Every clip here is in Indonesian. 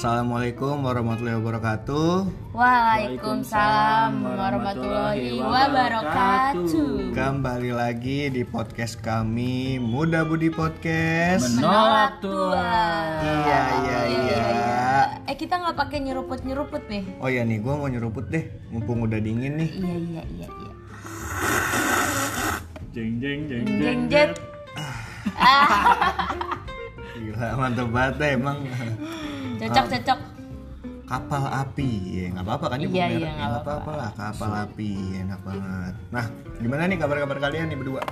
Assalamualaikum warahmatullahi wabarakatuh. Waalaikumsalam warahmatullahi wabarakatuh. Kembali lagi di podcast kami Muda Budi Podcast. Menolak tua. Iya iya iya. Eh kita nggak pakai nyeruput nyeruput nih. Oh ya nih, gue mau nyeruput deh, mumpung udah dingin nih. Iya iya iya iya. jeng jeng jeng Jeng jet. Gila mantep banget deh, emang Cocok cocok. kapal api ya nggak apa-apa kan ini Iya, merek, iya, ya, nggak apa-apa lah kapal api enak banget. Nah gimana nih kabar-kabar kalian nih berdua?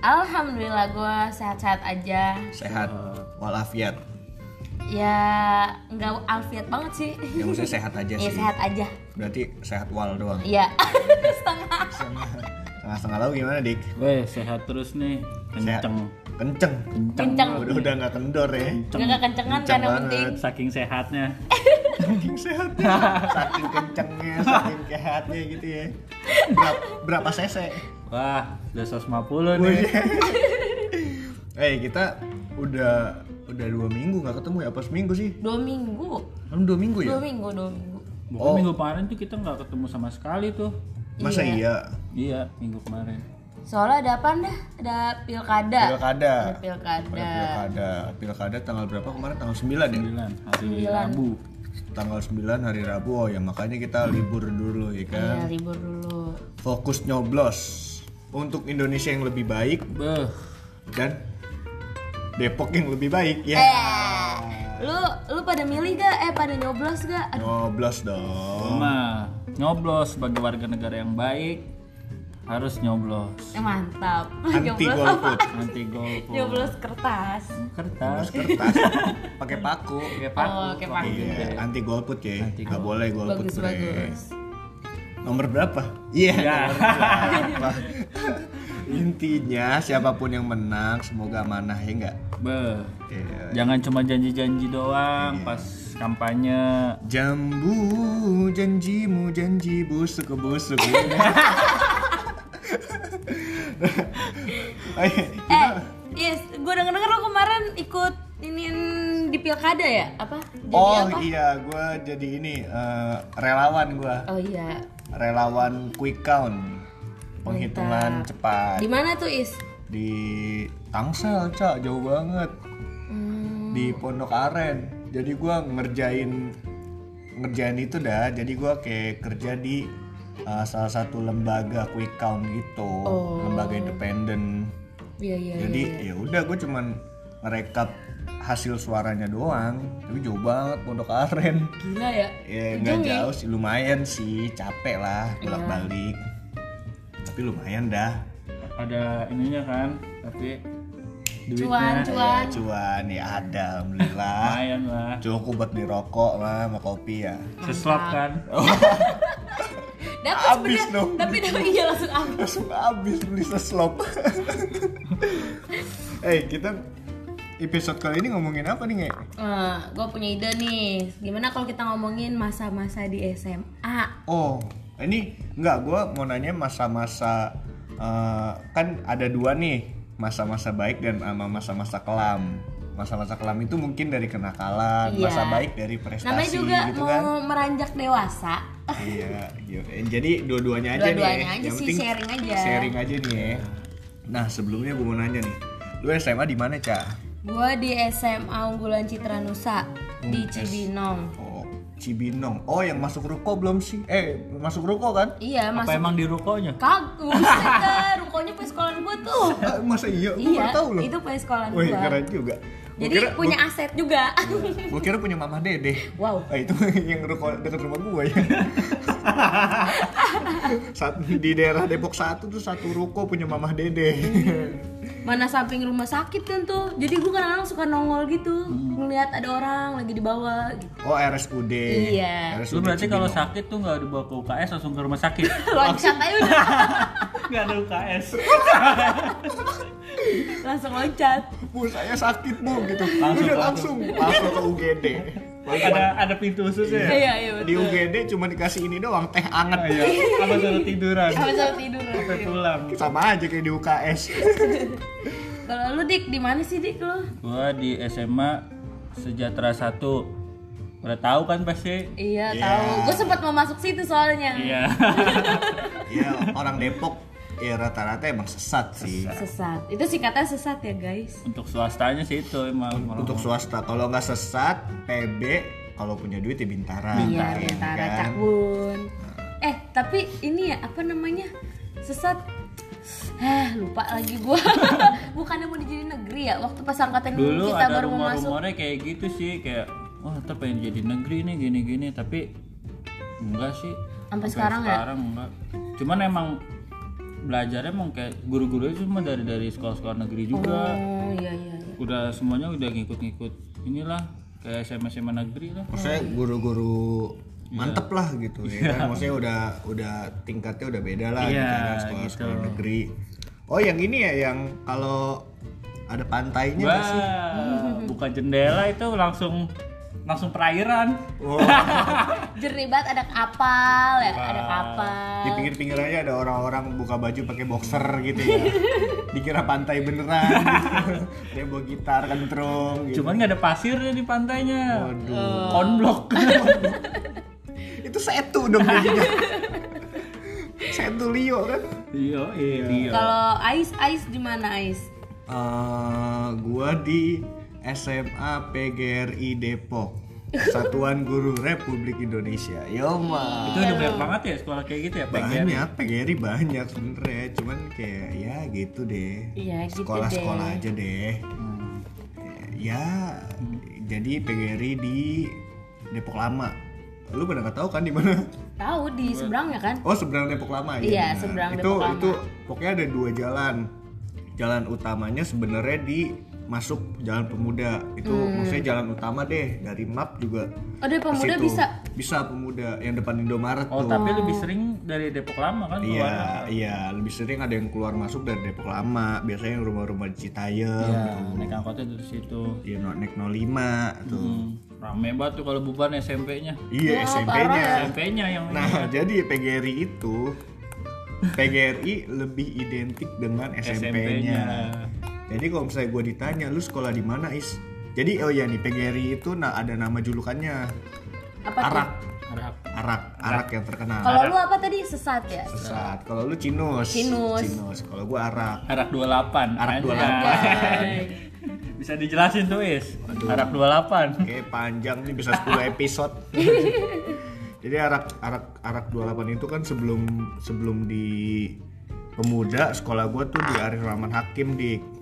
Alhamdulillah gue sehat-sehat aja. Sehat walafiat. Ya nggak alfiat banget sih. Ya maksudnya sehat aja Iya sih. sehat aja. Berarti sehat wal doang. Iya. Setengah. Setengah-setengah lalu gimana dik? Weh sehat terus nih Sehat. Kenceng Kenceng. Kenceng. Udah udah nggak kendor ya. Nggak kekencengan Kenceng kan yang banget. penting. saking sehatnya Saking sehatnya, saking kencengnya, saking sehatnya gitu ya. Berapa, berapa cc? wah udah 150 nih Eh kita udah udah dua minggu nggak ketemu ya? Apa seminggu sih? Dua minggu. Kan dua minggu ya? Dua minggu dua minggu. Bukan Oh. minggu kemarin tuh kita nggak ketemu sama sekali tuh Masa Iya. iya? iya minggu kemarin Soalnya ada apa dah? Ada pilkada. Pilkada. Ada pilkada. Ada pilkada. Pilkada tanggal berapa kemarin? Tanggal 9 ya? 9 hari Sembilan. Rabu Tanggal 9 hari Rabu. Oh ya makanya kita libur dulu ya kan. Iya libur dulu. Fokus nyoblos untuk Indonesia yang lebih baik beh dan Depok yang lebih baik ya. Eh, lu lu pada milih gak? Eh pada nyoblos gak? Aduh, Nyoblos dong. Cuma nyoblos sebagai warga negara yang baik harus nyoblos eh, mantap. Anti golput. apa? nanti golput Nyoblos kertas. kertas kertas pakai paku pakai paku Oh, pakai paku. iya anti golput ya Anti nggak boleh golput Bagus bre. bagus. nomor berapa iya Ya. nomor berapa intinya siapa pun yang menang semoga amanah ya enggak beh Iya. jangan cuma janji-janji doang pas kampanye jambu janjimu janji busuk busuk Eh, yes, gue denger denger lo kemarin ikut ini di pilkada ya? Apa? Jadi oh apa? iya gue jadi ini eh, relawan gue Oh iya. relawan quick count penghitungan Mantap. cepat Di mana tuh Is? di Tangsel cak jauh banget Hmm, di Pondok Aren jadi gua ngerjain ngerjain itu dah jadi gua kayak kerja di uh, salah satu lembaga quick count gitu Oh. lembaga independen iya iya. jadi iya. ya udah gue cuman ngerekap hasil suaranya doang tapi jauh banget Pondok Aren Gila ya. ya nggak ya? jauh sih lumayan sih capek lah Iya. bolak balik tapi lumayan dah ada ininya kan tapi Cuan, duitnya cuan. Ya, cuan ya ada alhamdulillah lumayan lah cukup buat beli rokok lah sama kopi ya seslot kan Dapat Habis sebenarnya. dong. Tapi tapi iya langsung habis. langsung habis beli seslop eh kita episode kali ini ngomongin apa nih nge? gue punya ide nih. Gimana kalau kita ngomongin masa-masa di SMA? oh ini enggak gue mau nanya masa-masa eh, kan ada dua nih masa-masa baik dan sama masa-masa kelam masa-masa kelam itu mungkin dari kenakalan Iya. masa baik dari prestasi Namanya juga gitu mau kan meranjak dewasa. iya, iya. jadi dua-duanya aja Dua-duanya nih. aja Yang sih, penting sharing aja. Sharing aja nih ya. Nah sebelumnya gue mau nanya nih, lu SMA di mana cak? Gue di SMA Unggulan Citra Nusa di Hmm, Cibinong. Oh Cibinong. Oh yang masuk ruko belum sih? Eh masuk ruko kan? Iya, apa masuk emang di rukonya Kagum, buset, rukonya punya sekolahan gue tuh. Ah, masa iya? Gue iya, tahu loh. itu punya sekolahan Wih gue. keren juga. Gua Jadi kira, punya aset juga. Gue kira punya mama dede. wow. Ah, itu yang ruko dekat rumah gue ya. Saat di daerah Depok satu tuh satu ruko punya mamah dede. Mana samping rumah sakit kan tuh. Jadi gue kadang-kadang suka nongol gitu, ngeliat ada orang lagi di bawah gitu. Oh RSUD. Iya. lu berarti kalau sakit tuh nggak dibawa ke UKS langsung ke rumah sakit Loncat aja udah. nggak ada UKS Langsung loncat. bu saya sakit bu gitu Langsung, Udah langsung langsung ke UGD ada ada pintu khusus ya Iya, iya di. UGD cuma dikasih ini doang teh anget iya apa suruh tiduran Apa sama tidur? sampai pulang sama aja kayak di UKS Kalau lu Dik, di mana sih Dik lu? gua di SMA sejahtera satu Udah tahu kan pasti. Iya, Iya. tahu. Gue sempat mau masuk situ soalnya. Iya. ya orang Depok ya rata-rata emang sesat sih Sesat. Itu singkatnya sesat ya, guys. Untuk swastanya sih itu emang. untuk swasta kalau nggak sesat PB kalau punya duit ya bintara Iya, ya Bintara kan? Cak Bun. Eh, tapi ini ya apa namanya? Sesat Hah, lupa lagi gua. Bukannya mau dijadiin negeri ya? Waktu pas angkatan Dulu kita ada baru mau masuk. rumor-rumornya kayak gitu sih kayak wah ntar pengen jadi negeri nih gini-gini tapi enggak sih. Sampai sekarang ya? sekarang enggak. Cuman emang belajarnya emang kayak guru-guru itu cuma dari dari sekolah-sekolah negeri juga. Oh, iya iya iya. Udah semuanya udah ngikut-ngikut inilah kayak SMA SMA negeri lah. maksudnya guru-guru mantep lah gitu ya kan maksudnya udah udah tingkatnya udah beda lah Iya, gitu kan sekolah-sekolah negeri oh yang ini ya yang kalau ada pantainya nggak sih Wah, buka jendela itu langsung langsung perairan. oh, Jernih banget ada kapal ya, ada kapal. di pinggir-pinggir aja ada orang-orang buka baju pakai boxer gitu ya dikira pantai beneran gitu. dia bawa gitar kentrung gitu Cuman nggak ada pasirnya di pantainya. Waduh. Konblok. itu setu dong jadinya setu Leo kan Iya, iya. Kalau Ais, Ais di mana Ais? Eh, gua di SMA PGRI Depok Satuan Guru Republik Indonesia Yoma Itu udah banyak banget ya sekolah kayak gitu ya, PGRI? banyak PGRI banyak sebenernya cuman kayak ya gitu deh Iya, gitu sekolah-sekolah deh. aja deh Hmm. ya jadi PGRI di Depok Lama lu pada nggak tahu kan di mana Tahu di seberangnya kan? Oh seberang Depok Lama ya. Iya, seberang itu, Depok Lama. Itu pokoknya ada dua jalan. Jalan utamanya sebenarnya di masuk Jalan Pemuda. Itu Hmm. maksudnya jalan utama deh dari map juga. Oh, dari pemuda situ. bisa. Bisa Pemuda yang depan Indomaret Oh, tuh. tapi lebih sering dari Depok Lama kan Iya, keluarnya? iya, lebih sering ada yang keluar masuk dari Depok Lama. Biasanya yang rumah-rumah di Citayam, Iya, tuh. naik angkotnya dari situ. Di no, naik 05 tuh. Hmm, rame banget tuh kalau bubar SMP-nya. Iya, Wah, SMP-nya. ya. SMP-nya yang Nah, jadi PGRI itu PGRI lebih identik dengan SMP-nya. Jadi kalau misalnya gue ditanya, lu sekolah di mana is? Jadi oh ya nih PGRI itu nah ada nama julukannya Apa tuh? Arak, Harap. Arak, Arak yang terkenal. Kalau lu apa tadi sesat ya? Sesat. Kalau lu Cinus. Cinus. Kalau gue Arak. Arak 28. Arak Anjay. Bisa dijelasin tuh, Is. Arak 28. Kayak panjang nih bisa 10 episode. Jadi Arak Arak Arak 28 itu kan sebelum sebelum di pemuda sekolah gue tuh di Arif Rahman Hakim dik.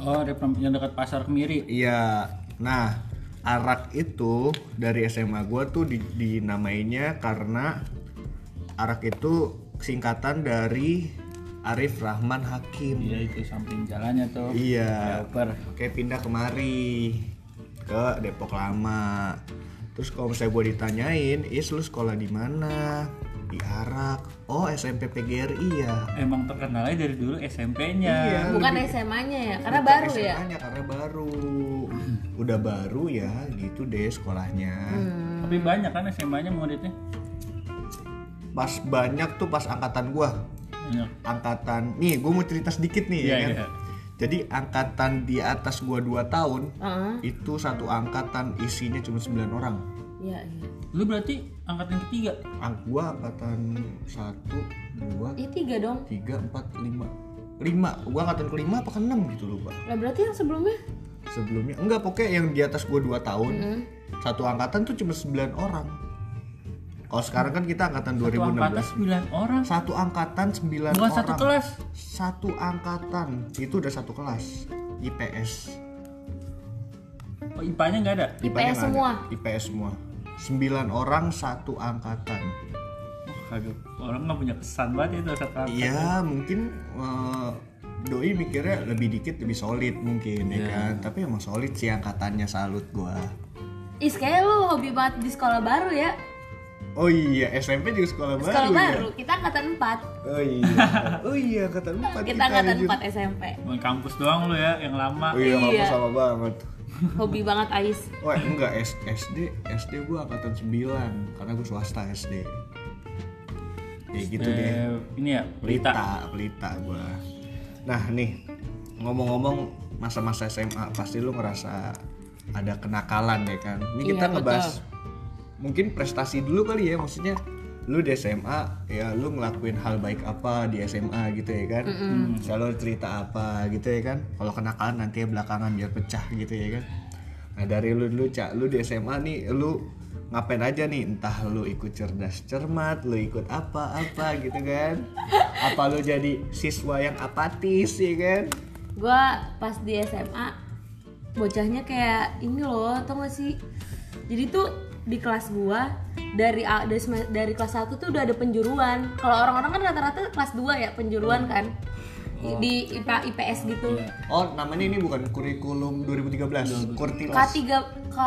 Oh, yang dekat pasar Kemiri. Iya. Nah, arak itu dari SMA gua tuh di, dinamainya karena arak itu singkatan dari Arif Rahman Hakim. Iya, itu samping jalannya tuh. Iya. Per. Kayak pindah kemari ke Depok Lama. Terus kalau misalnya gue ditanyain, Is lu sekolah di mana? Di Arak. Oh SMP PGRI ya. Emang terkenalnya dari dulu SMP-nya. Iya. Bukan lebih- SMA-nya ya, karena Bukan baru ya. SMA-nya, karena baru. Udah baru ya, gitu deh sekolahnya. Hmm. Tapi banyak kan SMA-nya muridnya. Pas banyak tuh pas angkatan gua. Banyak. Angkatan, nih gue mau cerita sedikit nih Iya, ya kan. iya. Jadi angkatan di atas gua 2 tahun, Heeh. itu satu angkatan isinya cuma 9 orang. Iya, iya. Lu berarti angkatan ketiga. Ang gua angkatan 1 2 Iya tiga dong. 3 4 5. 5. Gua angkatan kelima apa keenam gitu lupa. Lah berarti yang sebelumnya? Sebelumnya enggak pokoknya yang di atas gua 2 tahun. Hmm. Satu angkatan tuh cuma 9 orang. Kalau sekarang kan kita angkatan Satu angkatan 2016. 9 orang. Satu angkatan 9 Bukan orang. satu kelas. Satu angkatan. Itu udah satu kelas. IPS. Oh, IPA-nya nggak ada. IPS nggak semua. ada. IPS semua. 9 orang satu angkatan. Oh, kagak. Orang nggak punya kesan banget itu satu angkatan. Iya, mungkin eh, doi mikirnya lebih dikit lebih solid mungkin ya Iya. kan. Tapi emang solid sih angkatannya salut gua. Is kayak lu hobi banget di sekolah baru ya. Oh iya, SMP juga sekolah, Sekolah baru, baru, ya. kita angkatan 4. Oh iya. Oh iya, angkatan 4 Kita angkatan 4 SMP. Main kampus doang lu ya, yang lama. Oh iya, Iya. kamu sama banget. Hobi banget Ais. Wah enggak S- SD SD gua angkatan 9 karena gua swasta SD. Ya gitu deh. Eh, ini ya, berita. Pelita, pelita gua. Nah nih ngomong-ngomong masa-masa SMA pasti lu ngerasa ada kenakalan ya kan. Ini Iya, kita ngebahas mungkin prestasi dulu kali ya maksudnya lu di SMA ya lu ngelakuin hal baik apa di SMA gitu ya kan? Selalu cerita apa gitu ya kan? Kalau kenakalan nanti belakangan biar pecah gitu ya kan? Nah dari lu dulu cak lu di SMA nih lu ngapain aja nih? Entah lu ikut cerdas cermat lu ikut apa apa gitu kan? Apa lu jadi siswa yang apatis ya kan? Gue pas di SMA bocahnya kayak ini loh tau gak sih? Jadi tuh di kelas gua dari dari, dari kelas 1 tuh udah ada penjuruan. Kalau orang-orang kan rata-rata kelas 2 ya penjuruan kan. Di IPA IPS gitu. Oh namanya ini bukan kurikulum 2013 kurtilas. K3 K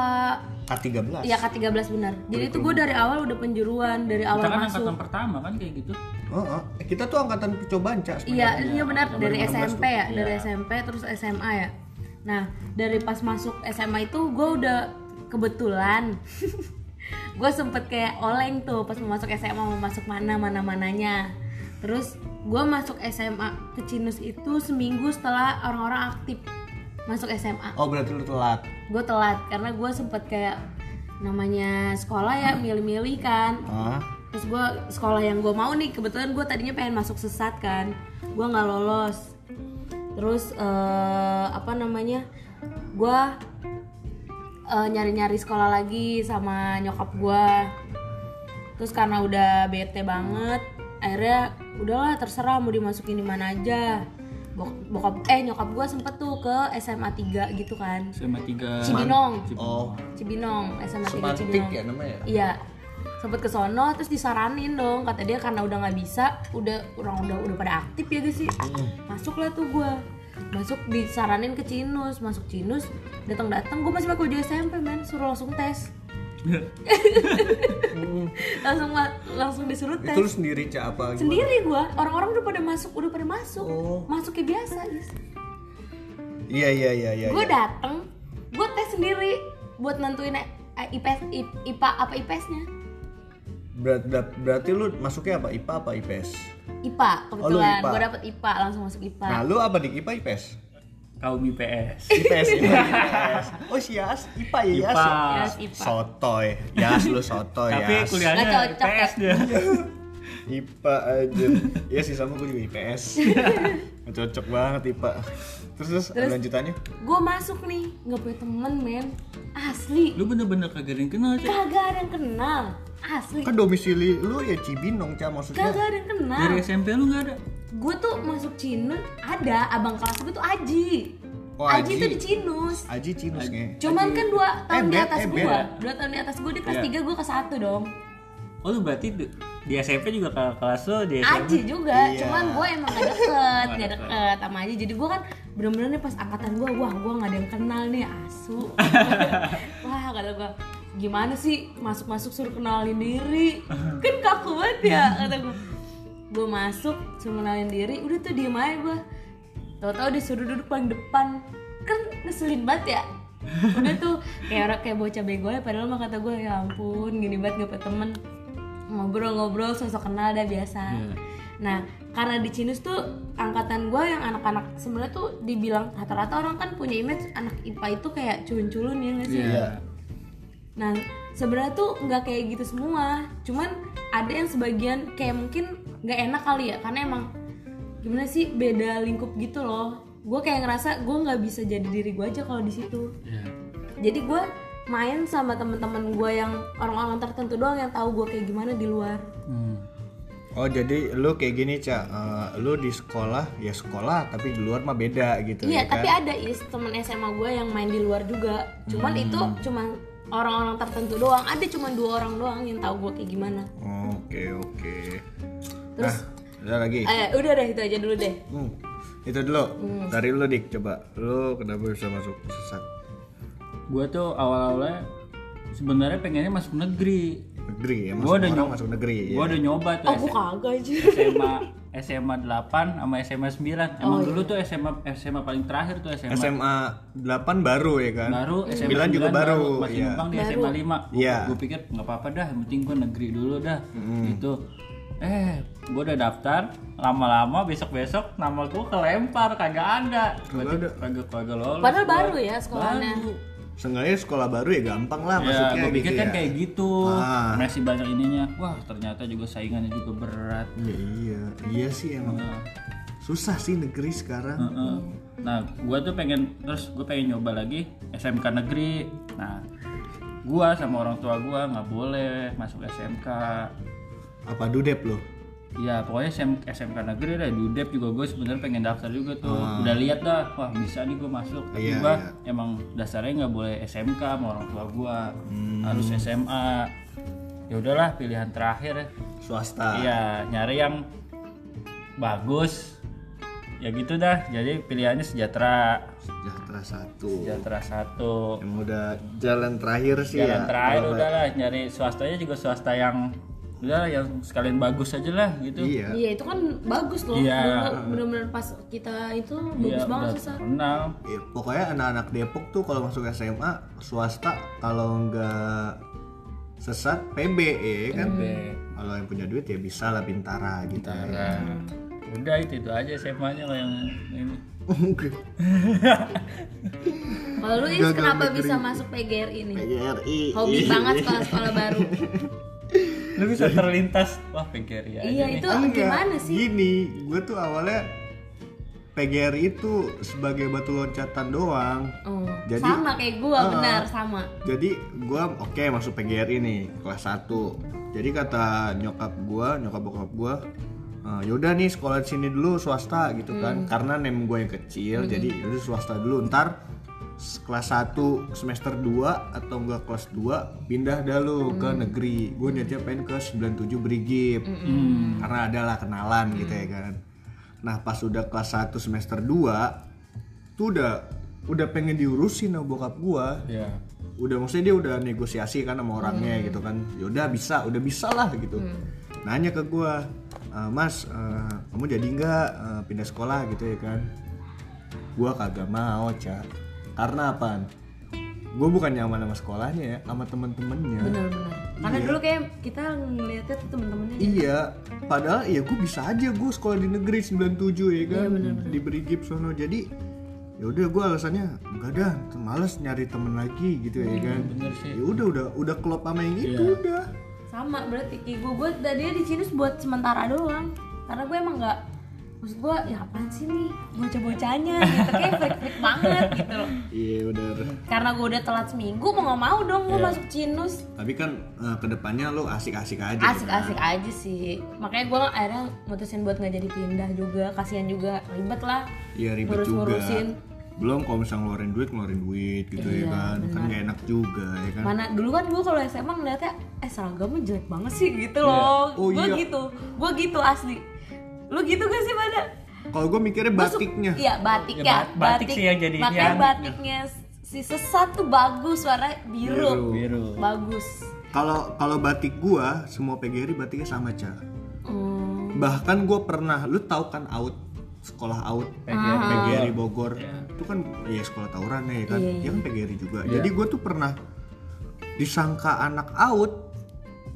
K13 ya K13 benar. Jadi tuh gue dari awal udah penjuruan dari awal Kita kan masuk. angkatan pertama kan kayak gitu. Oh, oh. Eh, kita tuh angkatan percobaan cak Iya, iya benar. Dari 2016 SMP tuh. ya, dari SMP terus SMA ya. Nah, dari pas masuk SMA itu gue udah kebetulan gue sempet kayak oleng tuh pas mau masuk SMA mau masuk mana mana mananya. Terus gue masuk SMA ke Cinus itu seminggu setelah orang-orang aktif masuk SMA. Oh berarti lu telat. Gue telat karena gue sempet kayak namanya sekolah ya milih-milih kan Ah, terus gue sekolah yang gue mau nih kebetulan gue tadinya pengen masuk sesat kan gue nggak lolos terus eh, apa namanya gue eh, nyari-nyari sekolah lagi sama nyokap gue terus karena udah bete banget akhirnya udahlah terserah mau dimasukin di mana aja. Bok- bokap eh nyokap gue sempet tuh ke SMA 3 gitu kan. SMA 3 Cibinong. Oh, Cibinong SMA 3 semantik Cibinong. ya namanya. Iya. Sempet ke sono terus disaranin dong. Kata dia karena udah nggak bisa, udah orang udah udah pada aktif ya guys sih. Masuklah tuh gua. Masuk disaranin ke Cinus, masuk Cinus, datang-datang gua masih pakai baju SMP men, suruh langsung tes. langsung langsung disuruh tes. Itu lu sendiri cak apa? gimana? Sendiri gua, orang-orang udah pada masuk, udah pada masuk. Oh. Masuk kayak biasa, guys. Iya iya iya iya. gue iya. dateng gue tes sendiri buat nentuin IPS IPA apa IPS-nya Berat, berat, berarti lu masuknya apa? IPA apa IPS? IPA Oh, kebetulan IPA. gue dapet IPA langsung masuk IPA Nah, lu apa dik? IPA IPS? kaum IPS. IPS, IPA, IPS. Oh, si Yas, IPA ya Yas. IPA. Yes, IPA Sotoy. Yas lu sotoy Tapi Yas. kuliahnya Nggak cocok IPS dia. IPA aja. Iya sih sama gue juga IPS. Cocok banget IPA. Terus terus, Terus? lanjutannya? gue masuk nih nggak punya temen men asli Lu bener-bener kagak ada yang kenal, Cak. kagak ada yang kenal asli Kan domisili lu ya Cibinong, Cak maksudnya. kagak ada yang kenal Dari SMP lu nggak ada. gue tuh masuk Cinus ada abang kelas gue tuh Aji Oh, Aji Aji. tuh di Cinus Aji Cinus nge. cuman kan dua tahun di bet, atas eh, gue bet. dua tahun di atas gue di kelas Iya. 3 gue ke satu dong Oh lu berarti di, di SMP juga ke kelas lu di SMP. Aji juga, Iya. cuman gue emang gak deket, gak deket sama Aji Jadi gue kan bener-bener nih pas angkatan gue, wah gue gak ada yang kenal nih, asu Wah kata gue, gimana sih masuk-masuk suruh kenalin diri? Kan kaku banget ya, kata gue Gue masuk, suruh kenalin diri, udah tuh diem aja gue Tau-tau disuruh duduk paling depan. Kan ngeselin banget ya. Udah tuh kayak orang kayak bocah bego ya padahal mah kata gue ya ampun gini banget gak punya temen. Ngobrol-ngobrol sosok kenal dah biasa. Iya. nah karena di Cinus tuh angkatan gue yang anak-anak sebenarnya tuh dibilang rata-rata orang kan punya image anak IPA itu kayak culun-culun ya nggak sih? Iya. Nah sebenarnya tuh nggak kayak gitu semua. Cuman ada yang sebagian kayak mungkin nggak enak kali ya karena emang gimana sih beda lingkup gitu loh. Gue kayak ngerasa gue nggak bisa jadi diri gue aja kalau di situ. Iya. jadi gue main sama teman-teman gue yang orang-orang tertentu doang yang tahu gue kayak gimana di luar. Hmm. Oh jadi lu kayak gini cak, Eh, lu di sekolah ya sekolah tapi di luar mah beda gitu iya ya kan? tapi ada is temen SMA gue yang main di luar juga. Cuman itu cuman orang-orang tertentu doang ada cuman dua orang doang yang tahu gue kayak gimana Oke oke. Terus? nah, ada lagi. eh udah deh itu aja dulu deh Hmm, itu dulu. Dari lu dik coba. Lu kenapa bisa masuk sesat Gua tuh awal-awalnya sebenarnya pengennya masuk negeri. Negeri ya? Gua Masuk udah orang nyoba. masuk negeri ya. Gua udah nyoba tuh oh gue kagak aja SMA SMA 8 sama SMA 9. Emang dulu tuh SMA SMA paling terakhir tuh SMA. SMA 8 baru ya kan? Baru SMA 9 juga 9 baru. Masih Iya. numpang di SMA 5. Iya. Gue pikir nggak apa-apa dah, yang penting gue negeri dulu dah. Gitu. Eh, gue udah daftar, lama-lama besok-besok nama gue kelempar, kagak ada. Berarti ada. kagak kagak lolos. padahal gua. baru ya sekolahnya Baru. Seenggaknya sekolah baru ya gampang lah Ya, masuknya gue pikir gitu kan ya. kayak gitu. Ah. Masih banyak ininya. Wah, ternyata juga saingannya juga berat. Ya, iya, iya sih emang Nah, susah sih negeri sekarang. Heeh. Nah, gue tuh pengen terus gue pengen nyoba lagi SMK negeri. Nah, gue sama orang tua gue nggak boleh masuk SMK. Apa dudep lo? Ya pokoknya SM, SMK negeri lah Dudep juga gue sebenarnya pengen daftar juga tuh. Udah lihat dah, wah bisa nih gue masuk. Tapi Iya, gue iya. emang dasarnya nggak boleh SMK sama orang tua gue, Hmm. harus SMA. Ya udahlah pilihan terakhir. Swasta. Iya nyari yang bagus. Ya gitu dah. Jadi pilihannya sejahtera, Sejahtera satu. sejahtera satu. Yang udah jalan terakhir sih Jalan ya. terakhir udahlah nyari swastanya juga swasta yang udah yang sekalian bagus aja lah gitu. Iya. Iya itu kan bagus loh. Iya. Bener-bener pas kita itu bagus Iya, banget susah. kenal. Ya, pokoknya anak-anak Depok tuh kalau masuk SMA swasta kalau nggak sesat PB ya kan. Kalau yang punya duit ya bisa lah bintara gitu. Nah, udah itu itu aja SMA-nya kalau yang ini. Oke. Kalau lu Is, kenapa bisa masuk PGRI nih? PGRI. Hobi banget sekolah-sekolah baru. Lu bisa terlintas, wah PGRI aja Iya nih. itu Enggak, gimana sih? Gini, gue tuh awalnya PGRI itu sebagai batu loncatan doang. Oh, Jadi- sama kayak gua, Ah. benar sama. Jadi gua oke masuk PGRI nih kelas 1. Jadi kata nyokap gua, nyokap bokap gua, "Eh, yaudah nih sekolah di sini dulu swasta gitu kan. Karena nem gue yang kecil, jadi yaudah swasta dulu. Ntar kelas 1 semester 2 atau enggak kelas 2 pindah dah lu ke negeri. Gue niatnya pengen ke 97 Brigip. Karena ada lah kenalan gitu ya kan. Nah, pas udah kelas 1 semester 2 tuh udah udah pengen diurusin sama bokap gua. Iya. udah maksudnya dia udah negosiasi kan sama orangnya gitu kan. Yaudah bisa udah bisa lah gitu. Nanya ke gua "E, mas eh, kamu jadi nggak eh, pindah sekolah? gitu ya kan. Gua kagak mau cak karena apa gue bukan nyaman sama sekolahnya ya sama temen-temennya Benar-benar. Karena dulu kayak kita ngeliatnya tuh temen-temennya Iya, padahal ya gue bisa aja gue sekolah di negeri 97 ya kan, di Brigip sono. Jadi ya udah gue alasannya enggak dah, males nyari temen lagi gitu ya kan. bener sih. Ya udah udah udah klop sama yang itu udah. sama berarti gue gue tadinya di sini buat sementara doang karena gue emang nggak maksud gue ya apaan sih nih? Bocah-bocahnya gitu kayak freak-freak banget gitu. Loh Iya udah. karena gue udah telat seminggu mau nggak mau dong gue masuk Cinus. Tapi kan eh, ke depannya lo asik-asik aja. asik-asik aja sih. Makanya gue akhirnya mutusin buat nggak jadi pindah juga. Kasihan juga ribet lah Iya ribet juga. ngurus-ngurusin. Belum kalau misalnya ngeluarin duit ngeluarin duit gitu ya kan, kan gak enak juga ya kan. mana dulu kan gue kalau SMA ngeliatnya eh seragamnya jelek banget sih gitu loh. Oh, gue iya. gitu. Gue gitu asli lu gitu gak sih pada Kalau gue mikirnya batiknya. Iya batik Ya, ya. bat- batik sih yang jadi Makanya inian. batiknya si sesat tuh bagus warna biru. Biru. Bagus. Kalau kalau batik gua semua PGRI batiknya sama cah. Hmm. bahkan gue pernah lu tahu kan out sekolah out PGRI Bogor itu kan ya sekolah tawuran ya kan dia kan PGRI juga jadi gue tuh pernah disangka anak out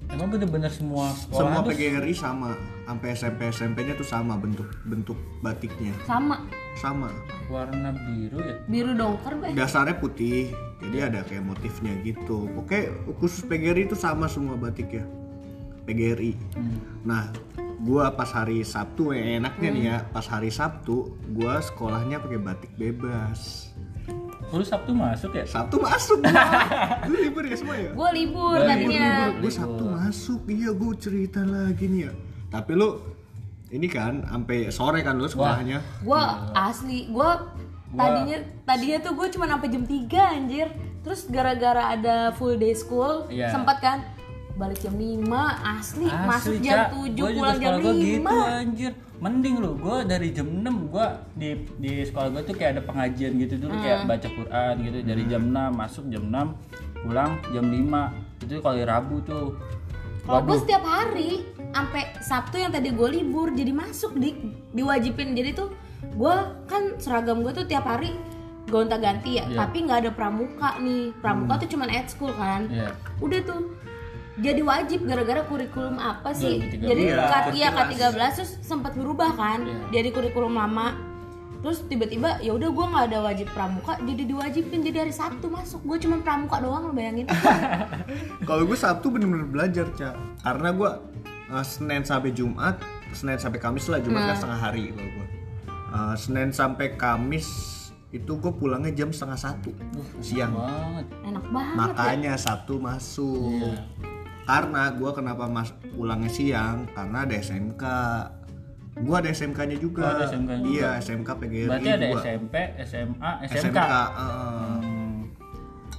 Emang bener-bener semua sekolah semua PGRI sama sampai SMP SMP nya tuh sama bentuk bentuk batiknya. Sama. Sama. Warna biru ya? biru dongker gue. dasarnya putih. Jadi ada kayak motifnya gitu. Oke khusus PGRI itu sama semua batiknya. PGRI nah gua pas hari Sabtu ya enaknya nih ya pas hari Sabtu gua sekolahnya pakai batik bebas. Lu Sabtu masuk ya? Sabtu masuk gua. Lu libur ya semua ya? Gue libur tadinya. gue Sabtu masuk. Iya gue cerita lagi nih ya tapi lu ini kan sampai sore kan lu sekolahnya Gue asli gue tadinya tadinya tuh gue cuma sampai jam 3 anjir. Terus gara-gara ada full day school Iya. sempat kan balik jam 5 asli, masuk Asli, jam Cak. 7 Gua juga pulang jam sekolah gua 5. gitu anjir mending lu gue dari jam 6 gue di di sekolah gue tuh kayak ada pengajian gitu dulu kayak Hmm. baca Quran gitu dari jam 6 masuk jam 6 pulang jam 5 itu kalau Rabu tuh Kalau gue setiap hari sampai Sabtu yang tadi gue libur jadi masuk di diwajibin jadi tuh gue kan seragam gue tuh tiap hari gonta ganti ya Iya. tapi nggak ada pramuka nih pramuka tuh cuman at school kan Iya. udah tuh jadi wajib gara-gara kurikulum apa sih 2013. jadi Iya, K, iya kurikulum. K13 terus sempat berubah kan Iya. jadi kurikulum lama terus tiba-tiba ya udah gue nggak ada wajib pramuka jadi diwajibin jadi hari Sabtu masuk gue cuma pramuka doang lo bayangin Kalau gue Sabtu bener-bener belajar, Cak. Karena gue uh, Senin sampai Jumat, Senin sampai Kamis lah, Jumat kan setengah hari kalau gue. Uh, Senin sampai Kamis itu gue pulangnya jam setengah satu siang. banget enak banget ya Makanya Sabtu masuk. Karena gue kenapa mas pulangnya siang? Karena ada SMK. Gue ada SMK-nya juga. Oh, ada SMK juga. Iya, SMK PGRI. berarti ada gua. SMP SMA SMK, SMK. uh,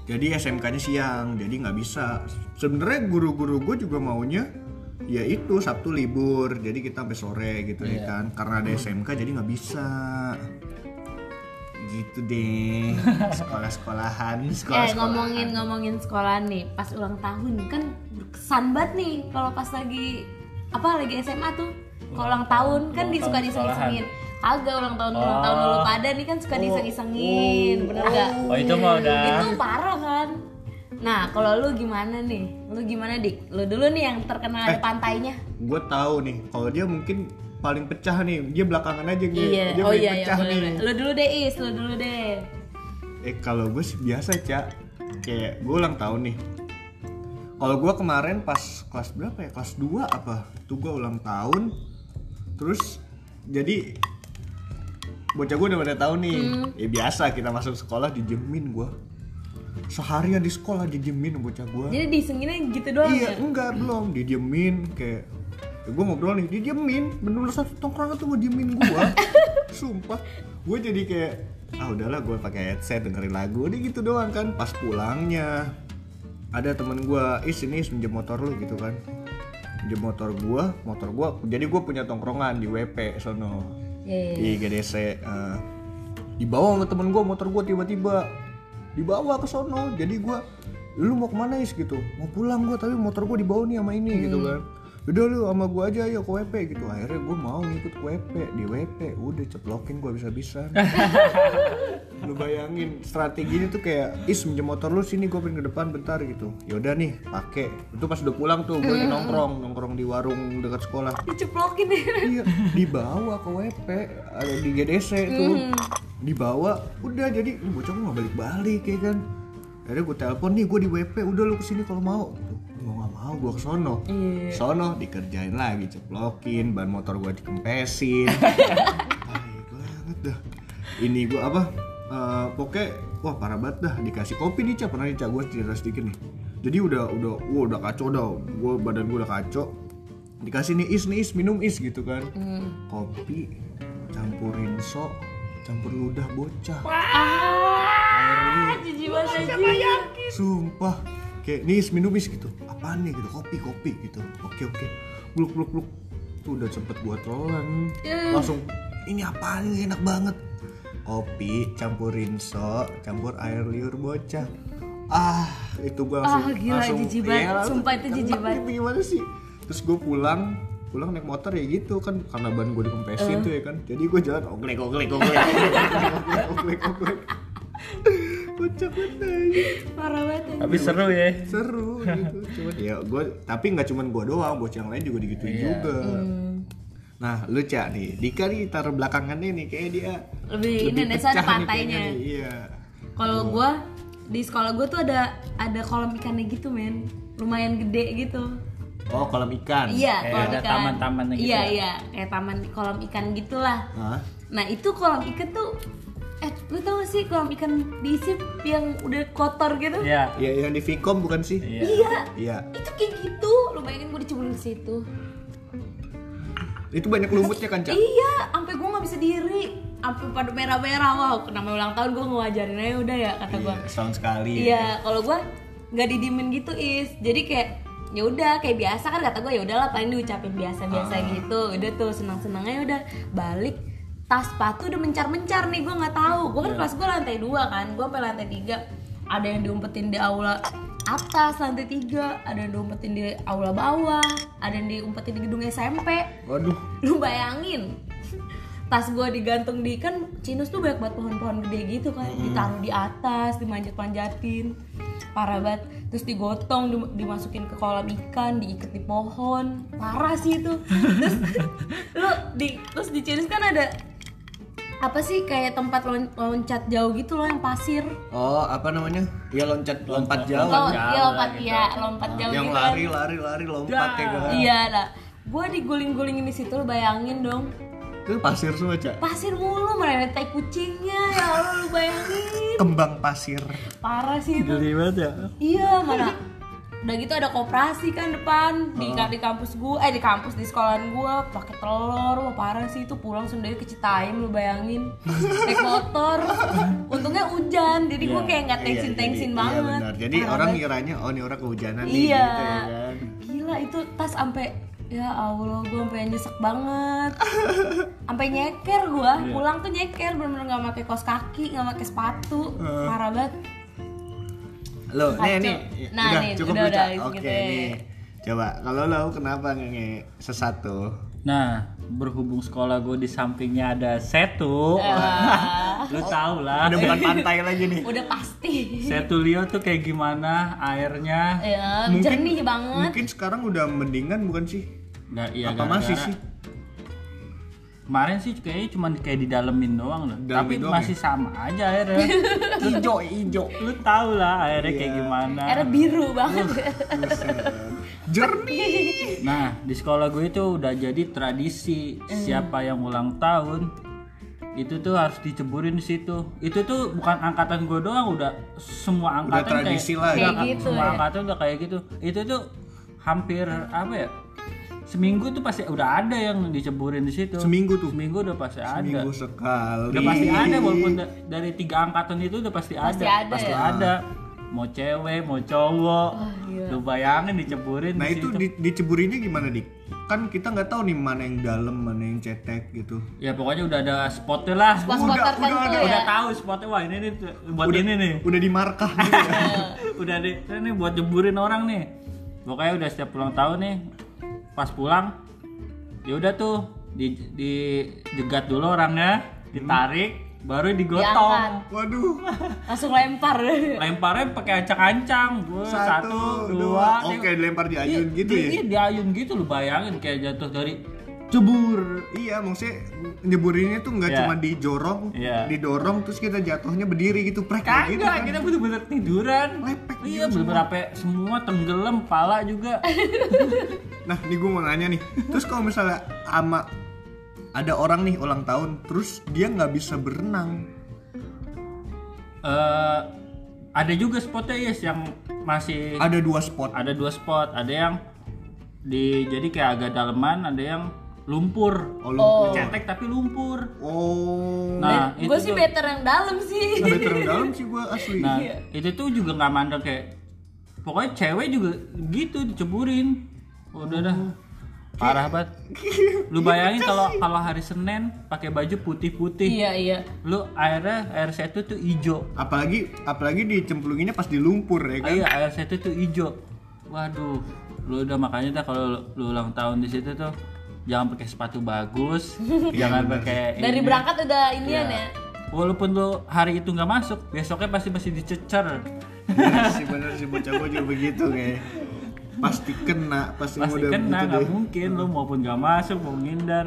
Jadi SMK-nya siang, jadi nggak bisa. Sebenarnya guru-guru gue juga maunya ya itu Sabtu libur, jadi kita sampai sore gitu ya Iya. kan. Karena ada SMK jadi nggak bisa. Gitu deh. Sekolah-sekolahan, eh sekolah ngomongin ngomongin sekolah nih. Pas ulang tahun kan berkesan banget nih. Kalau pas lagi apa lagi SMA tuh. Kalau ulang tahun kan Ulang disuka tahun diseng-isengin agak ulang tahun ulang tahun Oh. lu pada nih kan suka diseng-isengin bener gak oh itu mah udah itu parah kan nah kalau lu gimana nih? Lu gimana dik? Lu dulu nih yang terkenal Eh. ada pantainya. gue tahu nih kalau dia mungkin paling pecah nih. Dia belakangan aja nih iya dia oh paling iya iya pecah boleh nih. boleh. lu dulu deh is lu dulu deh. Eh kalau gue sih biasa cak kayak gue ulang tahun nih. Kalau gue kemarin pas kelas berapa ya? Kelas 2 apa? Itu gue ulang tahun. Terus jadi bocah gue udah pada tahu nih. Hmm. ya biasa kita masuk sekolah dijemin gue seharian di sekolah dijemin bocah gue jadi disenginnya gitu doang iya ya? enggak belum. Didiemin kayak ya gue ngobrol nih didiemin. Bener-bener satu tongkrongan tuh gue diemin gue sumpah. Gue jadi kayak ah udahlah gue pakai headset dengerin lagu. Ini gitu doang kan pas pulangnya. Ada temen gue is ini is minjem motor lu gitu kan. Minjem motor gue motor gue jadi gue punya tongkrongan di WP sono. Iya, iya. di GDC eh, dibawa sama temen gue motor gue tiba-tiba dibawa ke sono. Jadi gue lu mau ke mana is? Gitu. Mau pulang gue tapi motor gue dibawa nih sama ini gitu kan. Udah lu sama gue aja ayo ke WP gitu. Akhirnya gue mau ngikut ke WP di WP udah ceplokin gue bisa-bisa lu bayangin strategi ini tuh kayak is minjem motor lu sini gue pengen ke depan bentar gitu. Yaudah nih pakai itu pas udah pulang tuh gue lagi nongkrong nongkrong di warung dekat sekolah. Diceplokin deh iya dibawa ke WP ada di GDC tuh dibawa udah jadi "Ih, bocah gue nggak balik balik ya kan. Akhirnya gue telepon nih gue di WP udah lu ke sini kalau mau. Mau nggak mau gue kesono Iya. sono dikerjain lagi ceplokin ban motor gue dikempesin. Tai banget dah. Ini gue apa eh, pokoknya wah parah banget dah. Dikasih kopi nih cak. Pernah nih cak gue cerita sedikit nih. Jadi udah udah wah udah kacau dah. Gue badan gue udah kacau. Dikasih nih is nih is minum is gitu kan. Kopi campurin sok campur ludah bocah. Ah jijik banget anjing. sumpah. Kayak nih minum is gitu. Apaan nih? gitu. Kopi kopi gitu. Oke oke. Bluk bluk bluk. Tuh udah sempet buat telan. Langsung ini apaan ini? Enak banget. Kopi campurin sok campur air liur bocah. Ah itu gua langsung Ah, gila, langsung jijik banget. iya, Sumpah itu jijik banget. gitu, gimana sih? Terus gue pulang pulang naik motor ya gitu kan karena ban gue Eh. dikempesin tuh ya kan. Jadi gue jalan oglek oglek oglek oglek oglek oglek kocak banget parah banget tapi seru ya. Seru gitu. Cuman ya gue tapi nggak cuman gue doang bocah yang lain juga digituin Iya. juga. Hmm. nah lu cak nih Dika nih taruh belakangannya nih kayak dia lebih ini nih pecah ada nih pantainya kayaknya nih. iya. Kalau gua di sekolah gua tuh ada ada kolam ikannya gitu men. Lumayan gede gitu oh kolam ikan. Iya Kayak kolam ada ikan. taman-tamannya gitu iya ya? iya. Kayak taman kolam ikan gitulah. Hah? nah itu kolam ikan tuh eh lu tau gak sih kolam ikan diisi yang udah kotor gitu? Iya. Ya yang di Vicom bukan sih? Iya. Iya. Iya. Itu kayak gitu. Lu bayangin gua dicemplung ke situ. Itu banyak lumutnya kan cak? Iya sampai gua nggak bisa diri. Sampai pada merah-merah. Wow kenapa ulang tahun gua ngewajarin aja udah ya kata gua. Iya, setahun sekali. Iya, kalau gua nggak didimin gitu is. Jadi kayak ya udah kayak biasa kan kata gue ya udahlah paling diucapin biasa-biasa Ah. gitu. Udah tuh senang-senangnya udah balik. Tas sepatu udah mencar-mencar nih gue nggak tahu. Gue kan kelas gue lantai dua kan gue sampai lantai tiga. Ada yang diumpetin di aula atas lantai tiga ada yang diumpetin di aula bawah ada yang diumpetin di gedung SMP waduh. Lu bayangin tas gua digantung di kan Cinus tuh banyak banget pohon-pohon gede gitu kan ditaruh di atas dimanjat-manjatin parah banget terus digotong dim- dimasukin ke kolam ikan diikat di pohon parah sih itu terus lu di terus di Cinus kan ada apa sih kayak tempat lon- loncat jauh gitu loh yang pasir Oh, apa namanya? Ya loncat lompat jauh. oh jauh iya lah lompat gitu. ya lompat jauh yang gitu kan. lari, lari, lari, lompat ya kan. iya lah gue diguling-gulingin di situ lu bayangin dong Itu pasir semua, Cak. pasir mulu mana tai kucingnya ya Allah lu bayangin Kembang pasir. parah sih itu Geli banget ya. iya mana udah gitu ada koperasi kan depan di di kampus gua eh di kampus di sekolahan gua pakai telur wah parah sih itu pulang sendiri ke Citayam lu bayangin naik motor untungnya hujan jadi gua Iya. kayak nggak tensin Iya, tensin jadi- banget Iya benar. Jadi Parah orang ngiranya oh ini orang kehujanan nih iya gitu ya kan. gila itu tas sampai ya Allah gua sampai nyesek banget sampai nyeker gua Iya. pulang tuh nyeker bener-bener nggak pakai kaos kaki nggak pakai sepatu parah banget Lo, nih nih. Nah, udah nih, cukup udah, udah, Oke gitu. nih. Coba kalau lo kenapa nge sesat tuh? Nah, berhubung sekolah gue di sampingnya ada setu, lu tau lah. Udah bukan pantai lagi nih. udah pasti Setu Lio tuh kayak gimana airnya? ya Mungkin- jernih banget Mungkin sekarang udah mendingan bukan sih? Nggak, iya Apa masih gara-gara- sih? Kemarin sih kayaknya cuma kayak didalemin doang loh. Dalemin Tapi doang masih sama aja airnya. Ijo, ijo. lu tau lah airnya kayak Iya. gimana. Era biru banget Jernih. Nah, di sekolah gue itu udah jadi tradisi Hmm. siapa yang ulang tahun itu tuh harus diceburin di situ. Itu tuh bukan angkatan gue doang, udah semua Udah angkatan tradisi kayak, lah ya. Kayak Udah, gitu semua ya. angkatan udah kayak gitu. Itu tuh hampir apa ya? Seminggu tuh pasti udah ada yang diceburin di situ. Seminggu tuh. Seminggu udah pasti ada. Seminggu sekali. Udah pasti ada walaupun da- dari tiga angkatan itu udah pasti, Pasti ada. ada Pasti ya? ada. Mau cewek, mau cowok. gila. Lu bayangin diceburin Nah di itu situ. di, diceburinnya gimana dik? Kan kita nggak tahu nih mana yang dalam, mana yang cetek gitu. Ya pokoknya udah ada spotnya lah. Spot-spot Udah- udah tertentu ada, ya Udah tahu spotnya wah ini nih buat udah, ini nih. Udah di markah gitu ya. udah di ini buat jeburin orang nih. Pokoknya udah setiap ulang tahun nih. Pas pulang ya udah tuh di di jegat dulu orangnya, ditarik, baru digotong. Diangkat. Waduh. langsung lempar Lemparnya pakai ancang-ancang. Satu, Satu, dua. dua. Oke, dilempar di ayun Iya, gitu ya. Iya, diayun gitu lu bayangin kayak jatuh dari jebur. Iya, maksudnya nyeburinnya tuh nggak Iya. cuma dijorong, Iya. didorong terus kita jatuhnya berdiri gitu, prek gitu Kagak, kan. kita bener-bener tiduran. Lepek Iya, gitu bener-bener semua tenggelam, pala juga. Nah, nih gue mau nanya nih. Terus kalau misalnya ama ada orang nih ulang tahun, terus dia nggak bisa berenang. eh ada juga spotnya yes yang masih Ada dua spot. ada dua spot ada yang di jadi kayak agak daleman ada yang lumpur Oh, lumpur. cetek tapi lumpur Oh. nah gue itu sih tuh better yang dalam sih Nah, better yang dalam sih gue asli. nah itu tuh juga nggak mandang kayak pokoknya cewek juga gitu diceburin udah dah parah banget lu bayangin kalau kalau hari senin pakai baju putih putih iya iya lu airnya air setu tuh hijau apalagi apalagi dicemplunginnya pas di lumpur ya kan. Iya, air setu tuh hijau. Waduh, lu udah makanya dah kalau lu ulang tahun di situ tuh jangan pakai sepatu bagus, jangan pakai dari ini. berangkat udah inian Iya. ya Walaupun lu hari itu nggak masuk, besoknya pasti masih dicecer. Bener sih bener sih bocah gue juga begitu kayak. Pasti kena, pasti, Pasti udah kena, begitu nggak deh. mungkin lu maupun nggak masuk, mau ngindar.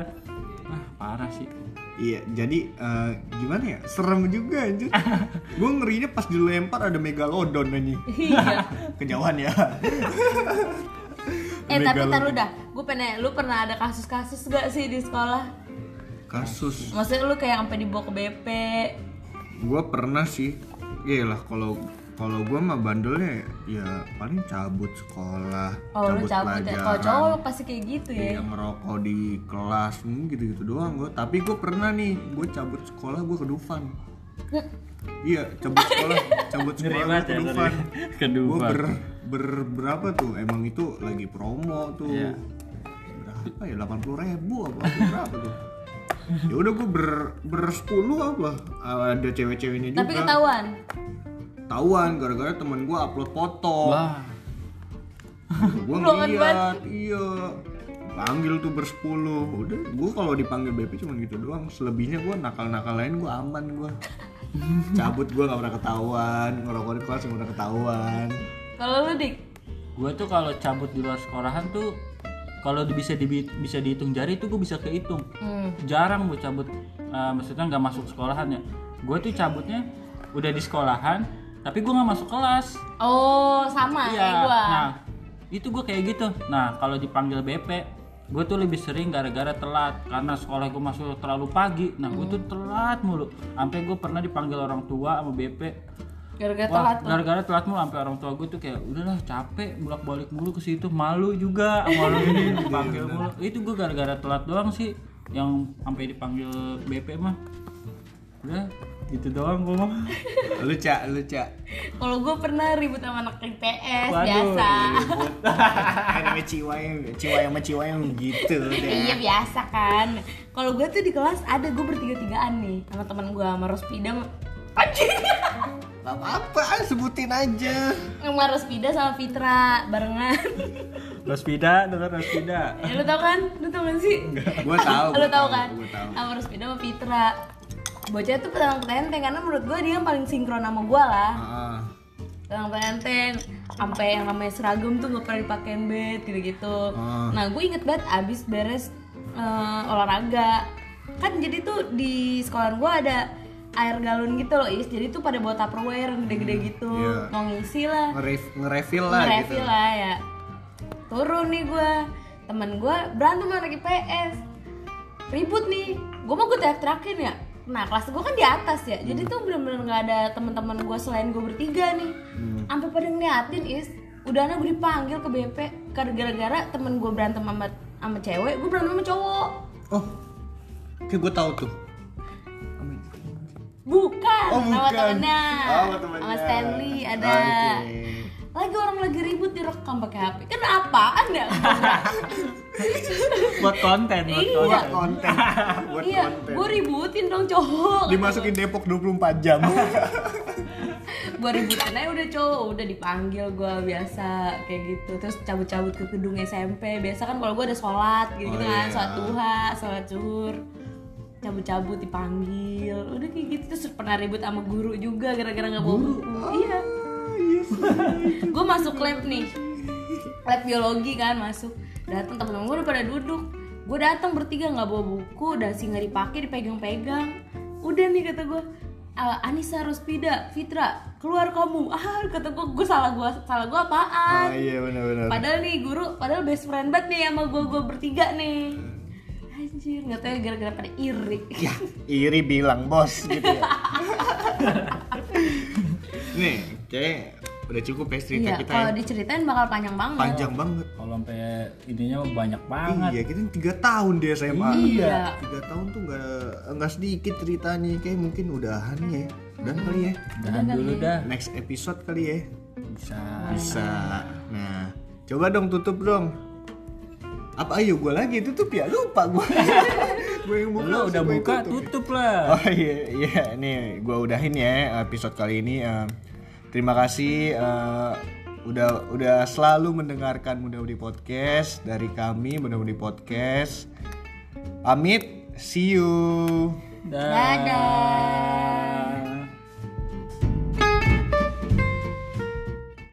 Ah, parah sih. Iya, jadi eh, gimana ya? Serem juga anjir. gue ngerinya pas dilempar ada megalodon anjing. iya Kejauhan ya. eh tapi lu dah gue pernah lu pernah ada kasus-kasus gak sih di sekolah Kasus. maksudnya lu kayak sampai dibawa ke BP Gue pernah sih. Iya lah kalau kalau gue mah bandelnya ya paling cabut sekolah, oh lu cabut ya kalau cowok lu pasti kayak gitu ya Iya ngerokok di kelas hmm, gitu-gitu doang gue. Tapi gue pernah nih, gue cabut sekolah gue ke Dufan. iya, cabut sekolah, cabut sekolah gue ke ya, Dufan. Gue Dufan. ber, ber berapa tuh? Emang itu lagi promo tuh. Iya. Berapa ya? 80 ribu apa apa berapa tuh? Ya udah gue ber ber 10 apa? Ada cewek-ceweknya juga. tapi ketahuan Tahuan gara-gara temen gue upload foto. Wah, gue ngeliat iya. Panggil tuh bersepuluh. Udah gue kalau dipanggil BP cuma gitu doang. Selebihnya gue nakal-nakal lain gue aman gue cabut gue gak pernah ketahuan. Ngerokok di kelas gak pernah ketahuan. Kalau lu dik? Gue tuh kalau cabut di luar sekolahan tuh kalau bisa di, bisa dihitung jari itu gue bisa kehitung. Hmm. jarang gue cabut. Eh, maksudnya nggak masuk sekolahan ya. Gue tuh cabutnya udah di sekolahan tapi gue nggak masuk kelas. Oh, sama kayak gua. nah itu gue kayak gitu. Nah kalau dipanggil BP gue tuh lebih sering gara-gara telat. Karena sekolah gue masuk terlalu pagi. Nah gue tuh Hmm. telat mulu. Sampai gue pernah dipanggil orang tua sama BP Gara-gara Wah, telat gara-gara telat mulu. Sampai orang tua gue tuh kayak udahlah capek bolak-balik mulu ke situ. Malu juga sama orang ini. Dipanggil mulu itu gue gara-gara telat doang sih yang sampai dipanggil BP mah. Udah gitu doang gue mah Lu cak, lu cak. Kalau gue pernah ribut sama anak IPS Waduh, biasa. Namanya ciwa yang ciwa yang sama ciwa yang gitu Iya deh. biasa kan. Kalau gue tuh di kelas ada gue bertiga-tigaan nih sama teman gue sama Rospida. Anjir. Gak apa-apa, sebutin aja. Sama Rospida sama Fitra barengan. Rospida denger Rospida ya, lu tau kan? Lu tau kan sih? Gua tahu. Lu tau kan? Sama Rospida sama Fitra. Bocah tuh petang petenteng karena menurut gue dia yang paling sinkron sama gue lah. Heeh. Petang petenteng sampai yang namanya seragam tuh nggak pernah dipakein bed gitu-gitu. Ah. Nah gue inget banget abis beres eh, olahraga kan jadi tuh di sekolah gue ada air galon gitu loh is jadi tuh pada bawa tupperware yang gede-gede gitu iya. mau ngisi lah Nge-ref- nge-refill lah gitu. nge-refill lah ya turun nih gue temen gue berantem sama anak IPS ribut nih gue mau gue teriak-teriakin ya nah kelas gue kan di atas ya jadi tuh bener-bener nggak ada teman-teman gue selain gue bertiga nih sampai pada ngeliatin is udahnya gue dipanggil ke BP karena gara-gara temen gue berantem sama sama cewek gue berantem sama cowok Oh. Kayak gue tahu tuh. bukan, Oh, sama bukan. temennya Oh, sama temennya. sama Stanley ada Oke. Lagi orang lagi ribut direkam pakai HP kan apaan ya buat konten buat Iya. Buat konten. Konten. Buat iya konten. gue ributin dong cowok. Dimasukin Depok 24 jam. gue ributin aja udah cowok. Udah dipanggil gue biasa kayak gitu. Terus cabut-cabut ke gedung SMP biasa kan kalau gue ada sholat gitu, Oh, kan. iya. sholat duha sholat zuhur. Cabut-cabut dipanggil. Udah kayak gitu. Terus pernah ribut sama guru juga gara-gara nggak bawa buku. Iya gue masuk lab nih. Lab biologi kan masuk. Datang temen-temen gue udah pada duduk. Gue datang bertiga nggak bawa buku dasi nggak dipakai dipegang-pegang. Udah nih kata gue "Ah, Anissa Rospida Fitra keluar kamu. Ah kata gue gue salah gue salah gue apaan? Iya benar-benar. padahal nih guru padahal best friend banget nih sama gue gue bertiga nih. Anjir nggak tahu ya gara-gara pada iri. Ya, iri bilang bos gitu ya. Nih, kayak udah cukup ya cerita iya kita kalau ya. diceritain bakal panjang banget Panjang banget. kalau sampai ininya banyak banget Iya, kita tiga tahun di SMA. Iya. Tiga tahun tuh nggak nggak sedikit ceritanya. Kayak mungkin udahan ya. Udah kali ya. Udahan dulu dah Next episode kali ya. bisa Bisa. Nah, coba dong tutup dong. Apa ayo gue lagi tutup ya? Lupa gue. gue yang buka. langsung udah gua yang buka tutup lah Oh iya, iya nih gue udahin ya episode kali ini. Eh, terima kasih eh, udah udah selalu mendengarkan Muda Mudi Podcast dari kami Muda Mudi Podcast. Pamit, see you. Dah. dadah